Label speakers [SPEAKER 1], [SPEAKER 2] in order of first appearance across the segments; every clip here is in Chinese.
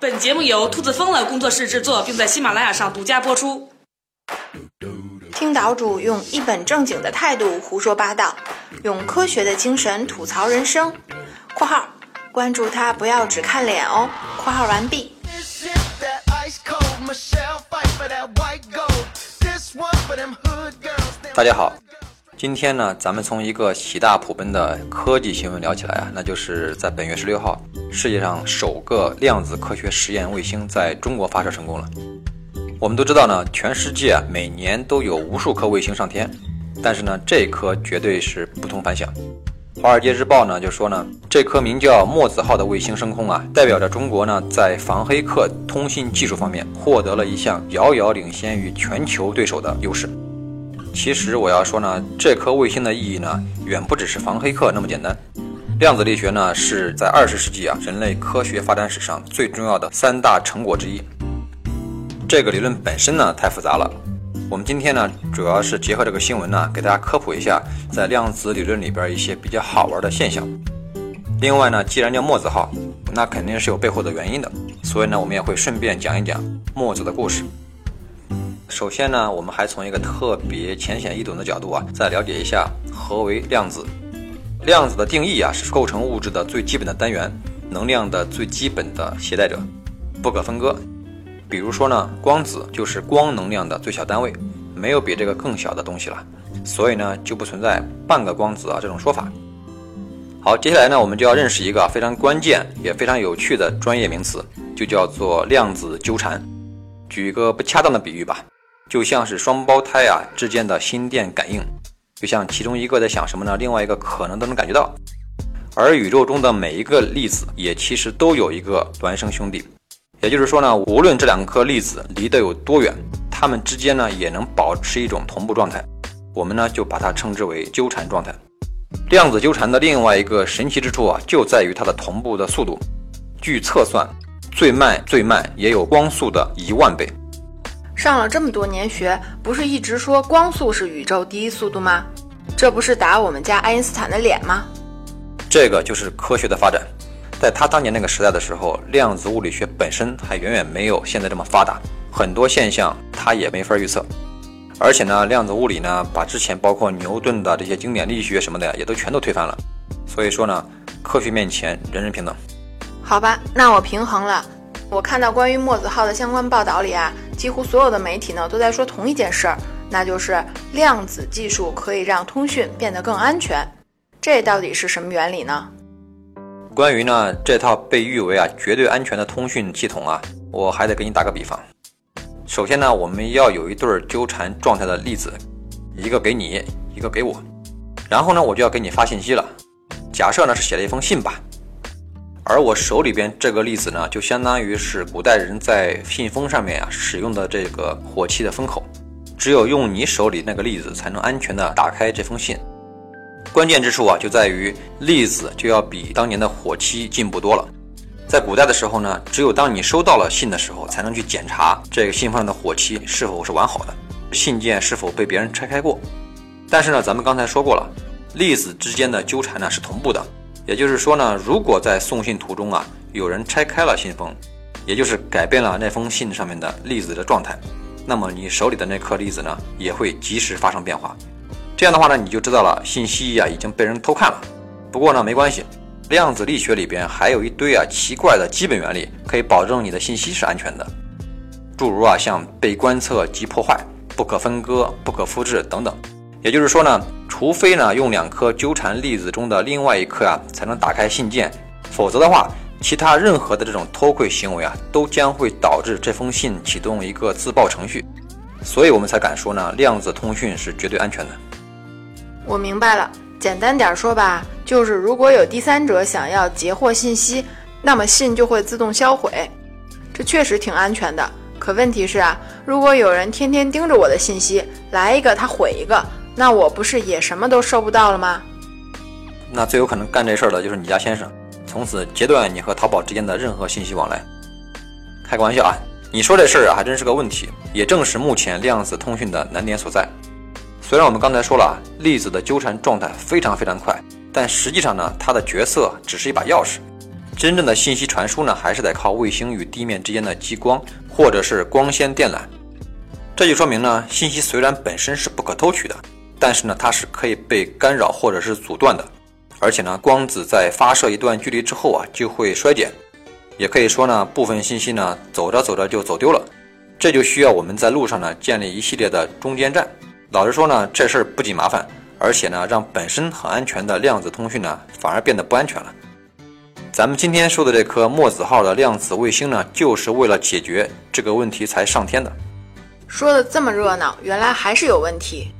[SPEAKER 1] 本节目由兔子疯了工作室制作，并在喜马拉雅上独家播出。
[SPEAKER 2] 听岛主用一本正经的态度胡说八道，用科学的精神吐槽人生。（括号关注他，不要只看脸哦。）（括号完毕。）
[SPEAKER 3] 大家好，今天呢，咱们从一个喜大普奔的科技新闻聊起来啊，那就是在本月十六号，世界上首个量子科学实验卫星在中国发射成功了。我们都知道呢，全世界每年都有无数颗卫星上天，但是呢，这颗绝对是不同凡响。《华尔街日报》呢就说呢，这颗名叫墨子号的卫星升空啊，代表着中国呢在防黑客通信技术方面获得了一项遥遥领先于全球对手的优势。其实我要说呢，这颗卫星的意义呢，远不只是防黑客那么简单。量子力学呢，是在二十世纪啊人类科学发展史上最重要的三大成果之一。这个理论本身呢，太复杂了。我们今天呢，主要是结合这个新闻呢，给大家科普一下在量子理论里边一些比较好玩的现象。另外呢，既然叫墨子号，那肯定是有背后的原因的，所以呢，我们也会顺便讲一讲墨子的故事。首先呢，我们还从一个特别浅显易懂的角度啊，再了解一下何为量子。量子的定义啊，是构成物质的最基本的单元，能量的最基本的携带者，不可分割。比如说呢，光子就是光能量的最小单位，没有比这个更小的东西了，所以呢就不存在半个光子啊这种说法。好，接下来呢我们就要认识一个非常关键也非常有趣的专业名词，就叫做量子纠缠。举一个不恰当的比喻吧，就像是双胞胎啊之间的心电感应，就像其中一个在想什么呢，另外一个可能都能感觉到。而宇宙中的每一个粒子也其实都有一个孪生兄弟。也就是说呢，无论这两颗粒子离得有多远，它们之间呢也能保持一种同步状态。我们呢就把它称之为纠缠状态。量子纠缠的另外一个神奇之处啊，就在于它的同步的速度。据测算，最慢最慢也有光速的一万倍。
[SPEAKER 2] 上了这么多年学，不是一直说光速是宇宙第一速度吗？这不是打我们家爱因斯坦的脸吗？
[SPEAKER 3] 这个就是科学的发展。在他当年那个时代的时候，量子物理学本身还远远没有现在这么发达，很多现象他也没法预测。而且呢，量子物理呢，把之前包括牛顿的这些经典力学什么的，也都全都推翻了。所以说呢，科学面前人人平等。
[SPEAKER 2] 好吧，那我平衡了。我看到关于墨子号的相关报道里啊，几乎所有的媒体呢都在说同一件事儿，那就是量子技术可以让通讯变得更安全。这到底是什么原理呢？
[SPEAKER 3] 关于呢这套被誉为啊绝对安全的通讯系统啊，我还得给你打个比方。首先呢，我们要有一对纠缠状态的粒子，一个给你，一个给我。然后呢，我就要给你发信息了。假设呢是写了一封信吧，而我手里边这个粒子呢，就相当于是古代人在信封上面啊使用的这个火器的封口。只有用你手里那个粒子，才能安全的打开这封信。关键之处啊，就在于粒子就要比当年的火漆进步多了。在古代的时候呢，只有当你收到了信的时候，才能去检查这个信封上的火漆是否是完好的，信件是否被别人拆开过。但是呢，咱们刚才说过了，粒子之间的纠缠呢是同步的。也就是说呢，如果在送信途中啊，有人拆开了信封，也就是改变了那封信上面的粒子的状态，那么你手里的那颗粒子呢，也会及时发生变化。这样的话呢，你就知道了信息呀已经被人偷看了。不过呢，没关系，量子力学里边还有一堆啊奇怪的基本原理，可以保证你的信息是安全的。诸如啊像被观测即破坏、不可分割、不可复制等等。也就是说呢，除非呢用两颗纠缠粒子中的另外一颗啊才能打开信件，否则的话，其他任何的这种偷窥行为啊都将会导致这封信启动一个自爆程序。所以我们才敢说呢，量子通讯是绝对安全的。
[SPEAKER 2] 我明白了，简单点说吧，就是如果有第三者想要截获信息，那么信就会自动销毁，这确实挺安全的。可问题是啊，如果有人天天盯着我的信息，来一个他毁一个，那我不是也什么都收不到了吗？
[SPEAKER 3] 那最有可能干这事儿的就是你家先生，从此截断你和淘宝之间的任何信息往来。开个玩笑啊，你说这事儿啊还真是个问题，也正是目前量子通讯的难点所在。虽然我们刚才说了啊粒子的纠缠状态非常非常快，但实际上呢，它的角色只是一把钥匙。真正的信息传输呢，还是得靠卫星与地面之间的激光，或者是光纤电缆。这就说明呢，信息虽然本身是不可偷取的，但是呢，它是可以被干扰或者是阻断的。而且呢，光子在发射一段距离之后啊，就会衰减。也可以说呢，部分信息呢，走着走着就走丢了。这就需要我们在路上呢，建立一系列的中间站。老实说呢，这事儿不仅麻烦，而且呢，让本身很安全的量子通讯呢，反而变得不安全了。咱们今天说的这颗墨子号的量子卫星呢，就是为了解决这个问题才上天的。
[SPEAKER 2] 说的这么热闹，原来还是有问题。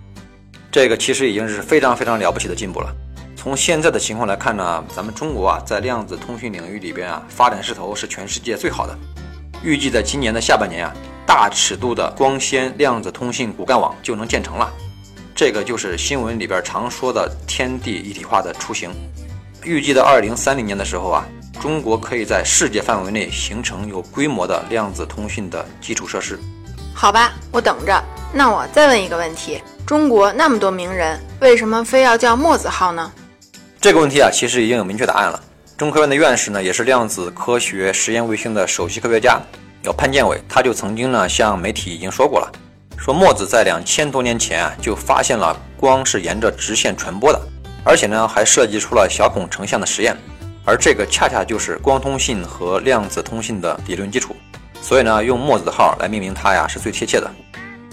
[SPEAKER 3] 这个其实已经是非常非常了不起的进步了。从现在的情况来看呢，咱们中国啊，在量子通讯领域里边啊，发展势头是全世界最好的。预计在今年的下半年啊，大尺度的光纤量子通信骨干网就能建成了。这个就是新闻里边常说的天地一体化的雏形。预计到二零三零年的时候啊，中国可以在世界范围内形成有规模的量子通讯的基础设施。
[SPEAKER 2] 好吧，我等着。那我再问一个问题：中国那么多名人，为什么非要叫墨子号呢？
[SPEAKER 3] 这个问题啊，其实已经有明确答案了。中科院的院士呢，也是量子科学实验卫星的首席科学家，叫潘建伟，他就曾经呢向媒体已经说过了，说墨子在两千多年前啊就发现了光是沿着直线传播的，而且呢还设计出了小孔成像的实验，而这个恰恰就是光通信和量子通信的理论基础。所以呢，用墨子号来命名它呀，是最贴切的。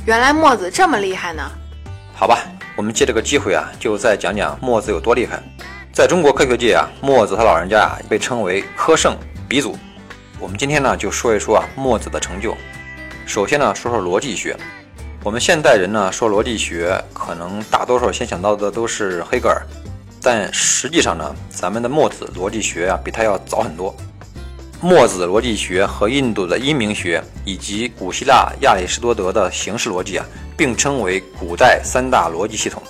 [SPEAKER 2] 原来墨子这么厉害呢？
[SPEAKER 3] 好吧，我们借这个机会啊，就再讲讲墨子有多厉害。在中国科学界啊，墨子他老人家啊，被称为科圣鼻祖。我们今天呢，就说一说啊，墨子的成就。首先呢，说说逻辑学。我们现代人呢，说逻辑学，可能大多数先想到的都是黑格尔，但实际上呢，咱们的墨子逻辑学啊，比他要早很多。墨子逻辑学和印度的因明学，以及古希腊亚里士多德的形式逻辑啊，并称为古代三大逻辑系统。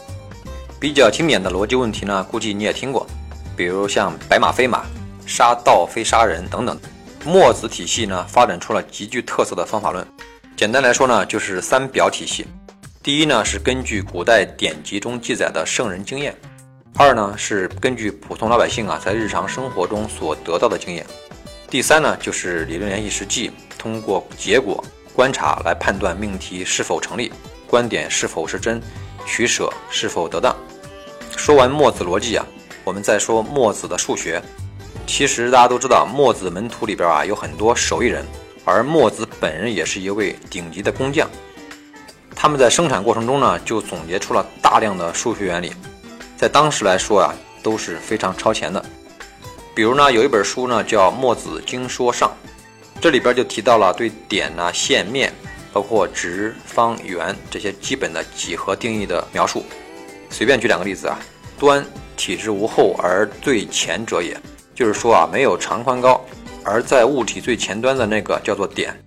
[SPEAKER 3] 比较经典的逻辑问题呢，估计你也听过，比如像白马非马、杀盗非杀人等等。墨子体系呢，发展出了极具特色的方法论。简单来说呢，就是三表体系。第一呢，是根据古代典籍中记载的圣人经验；二呢，是根据普通老百姓啊在日常生活中所得到的经验。第三呢，就是理论联系实际，通过结果观察来判断命题是否成立，观点是否是真，取舍是否得当。说完墨子逻辑啊，我们再说墨子的数学。其实大家都知道，墨子门徒里边啊有很多手艺人，而墨子本人也是一位顶级的工匠。他们在生产过程中呢，就总结出了大量的数学原理，在当时来说啊，都是非常超前的。比如呢，有一本书呢叫《墨子经说上》，这里边就提到了对点啊、线、面，包括直、方、圆这些基本的几何定义的描述。随便举两个例子啊，端体之无后而最前者也，就是说啊，没有长宽高，而在物体最前端的那个叫做点。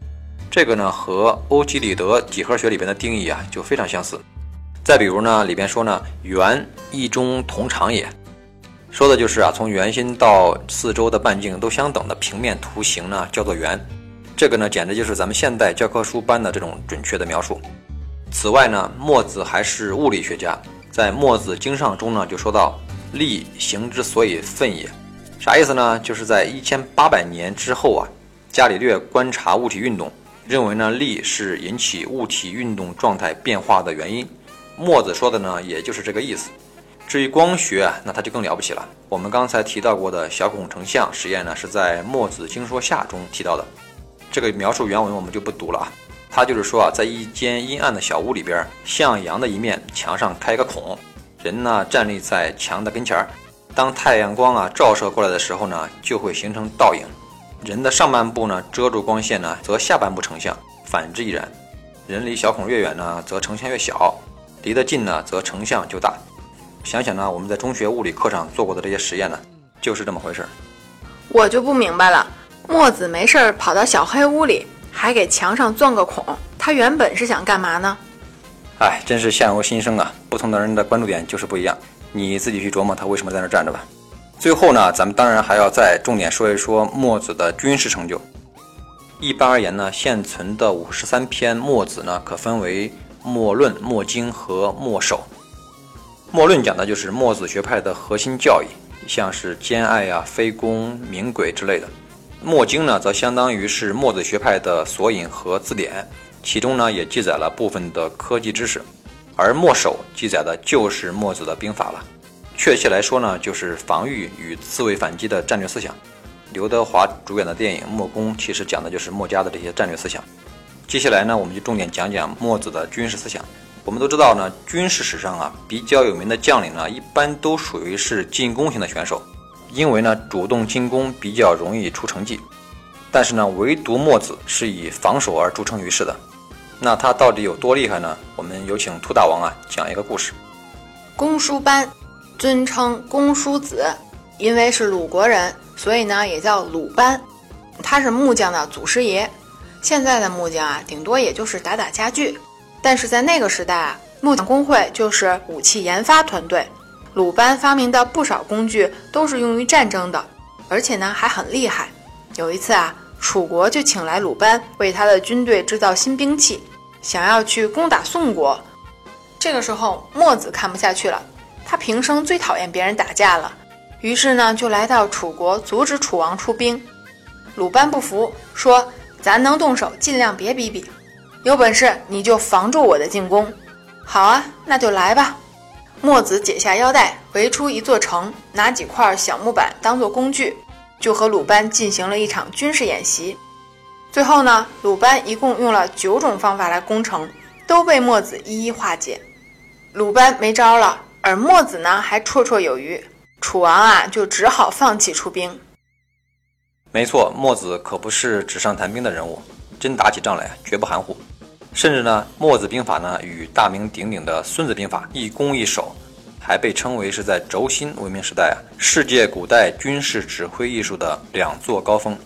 [SPEAKER 3] 这个呢和欧几里得几何学里边的定义啊就非常相似。再比如呢，里边说呢，圆一中同长也。说的就是啊，从圆心到四周的半径都相等的平面图形呢，叫做圆。这个呢，简直就是咱们现代教科书般的这种准确的描述。此外呢，墨子还是物理学家，在《墨子经上》中呢，就说到力行之所以奋也。啥意思呢？就是在一千八百年之后啊，伽利略观察物体运动，认为呢，力是引起物体运动状态变化的原因。墨子说的呢，也就是这个意思。至于光学啊，那它就更了不起了。我们刚才提到过的小孔成像实验呢，是在《墨子经说下》中提到的。这个描述原文我们就不读了啊。它就是说啊，在一间阴暗的小屋里边，向阳的一面墙上开个孔，人呢站立在墙的跟前儿。当太阳光啊照射过来的时候呢，就会形成倒影。人的上半部呢遮住光线呢，则下半部成像；反之亦然。人离小孔越远呢，则成像越小；离得近呢，则成像就大。想想呢，我们在中学物理课上做过的这些实验呢，就是这么回事儿。
[SPEAKER 2] 我就不明白了，墨子没事儿跑到小黑屋里，还给墙上钻个孔，他原本是想干嘛呢？
[SPEAKER 3] 哎，真是相由心生啊！不同的人的关注点就是不一样，你自己去琢磨他为什么在那站着吧。最后呢，咱们当然还要再重点说一说墨子的军事成就。一般而言呢，现存的五十三篇墨子呢，可分为墨论、墨经和墨守。墨论讲的就是墨子学派的核心教义，像是兼爱呀、飞宫、明轨之类的。墨经呢，则相当于是墨子学派的索引和字典，其中呢也记载了部分的科技知识。而墨守记载的就是墨子的兵法了，确切来说呢，就是防御与自卫反击的战略思想。刘德华主演的电影《墨攻》其实讲的就是墨家的这些战略思想。接下来呢，我们就重点讲讲墨子的军事思想。我们都知道呢，军事史上啊比较有名的将领呢，一般都属于是进攻型的选手。因为呢，主动进攻比较容易出成绩，但是呢，唯独墨子是以防守而著称于世的。那他到底有多厉害呢？我们有请兔大王啊讲一个故事。
[SPEAKER 2] 公输班，尊称公输子，因为是鲁国人，所以呢也叫鲁班。他是木匠的祖师爷。现在的木匠啊，顶多也就是打打家具，但是在那个时代啊，木匠工会就是武器研发团队。鲁班发明的不少工具都是用于战争的，而且呢还很厉害。有一次啊，楚国就请来鲁班为他的军队制造新兵器，想要去攻打宋国。这个时候，墨子看不下去了，他平生最讨厌别人打架了，于是呢就来到楚国阻止楚王出兵。鲁班不服，说：“咱能动手，尽量别比比，有本事你就防住我的进攻。”好啊，那就来吧。墨子解下腰带，围出一座城，拿几块小木板当做工具，就和鲁班进行了一场军事演习。最后呢，鲁班一共用了九种方法来攻城，都被墨子一一化解。鲁班没招了，而墨子呢还绰绰有余。楚王啊，就只好放弃出兵。
[SPEAKER 3] 没错，墨子可不是纸上谈兵的人物，真打起仗来绝不含糊。甚至呢，墨子兵法呢与大名鼎鼎的孙子兵法一攻一守，还被称为是在轴心文明时代啊世界古代军事指挥艺术的两座高峰。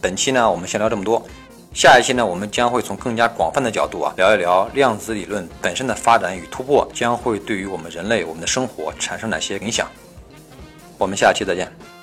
[SPEAKER 3] 本期呢，我们先聊这么多，下一期呢，我们将会从更加广泛的角度啊聊一聊量子理论本身的发展与突破将会对于我们人类我们的生活产生哪些影响。我们下期再见。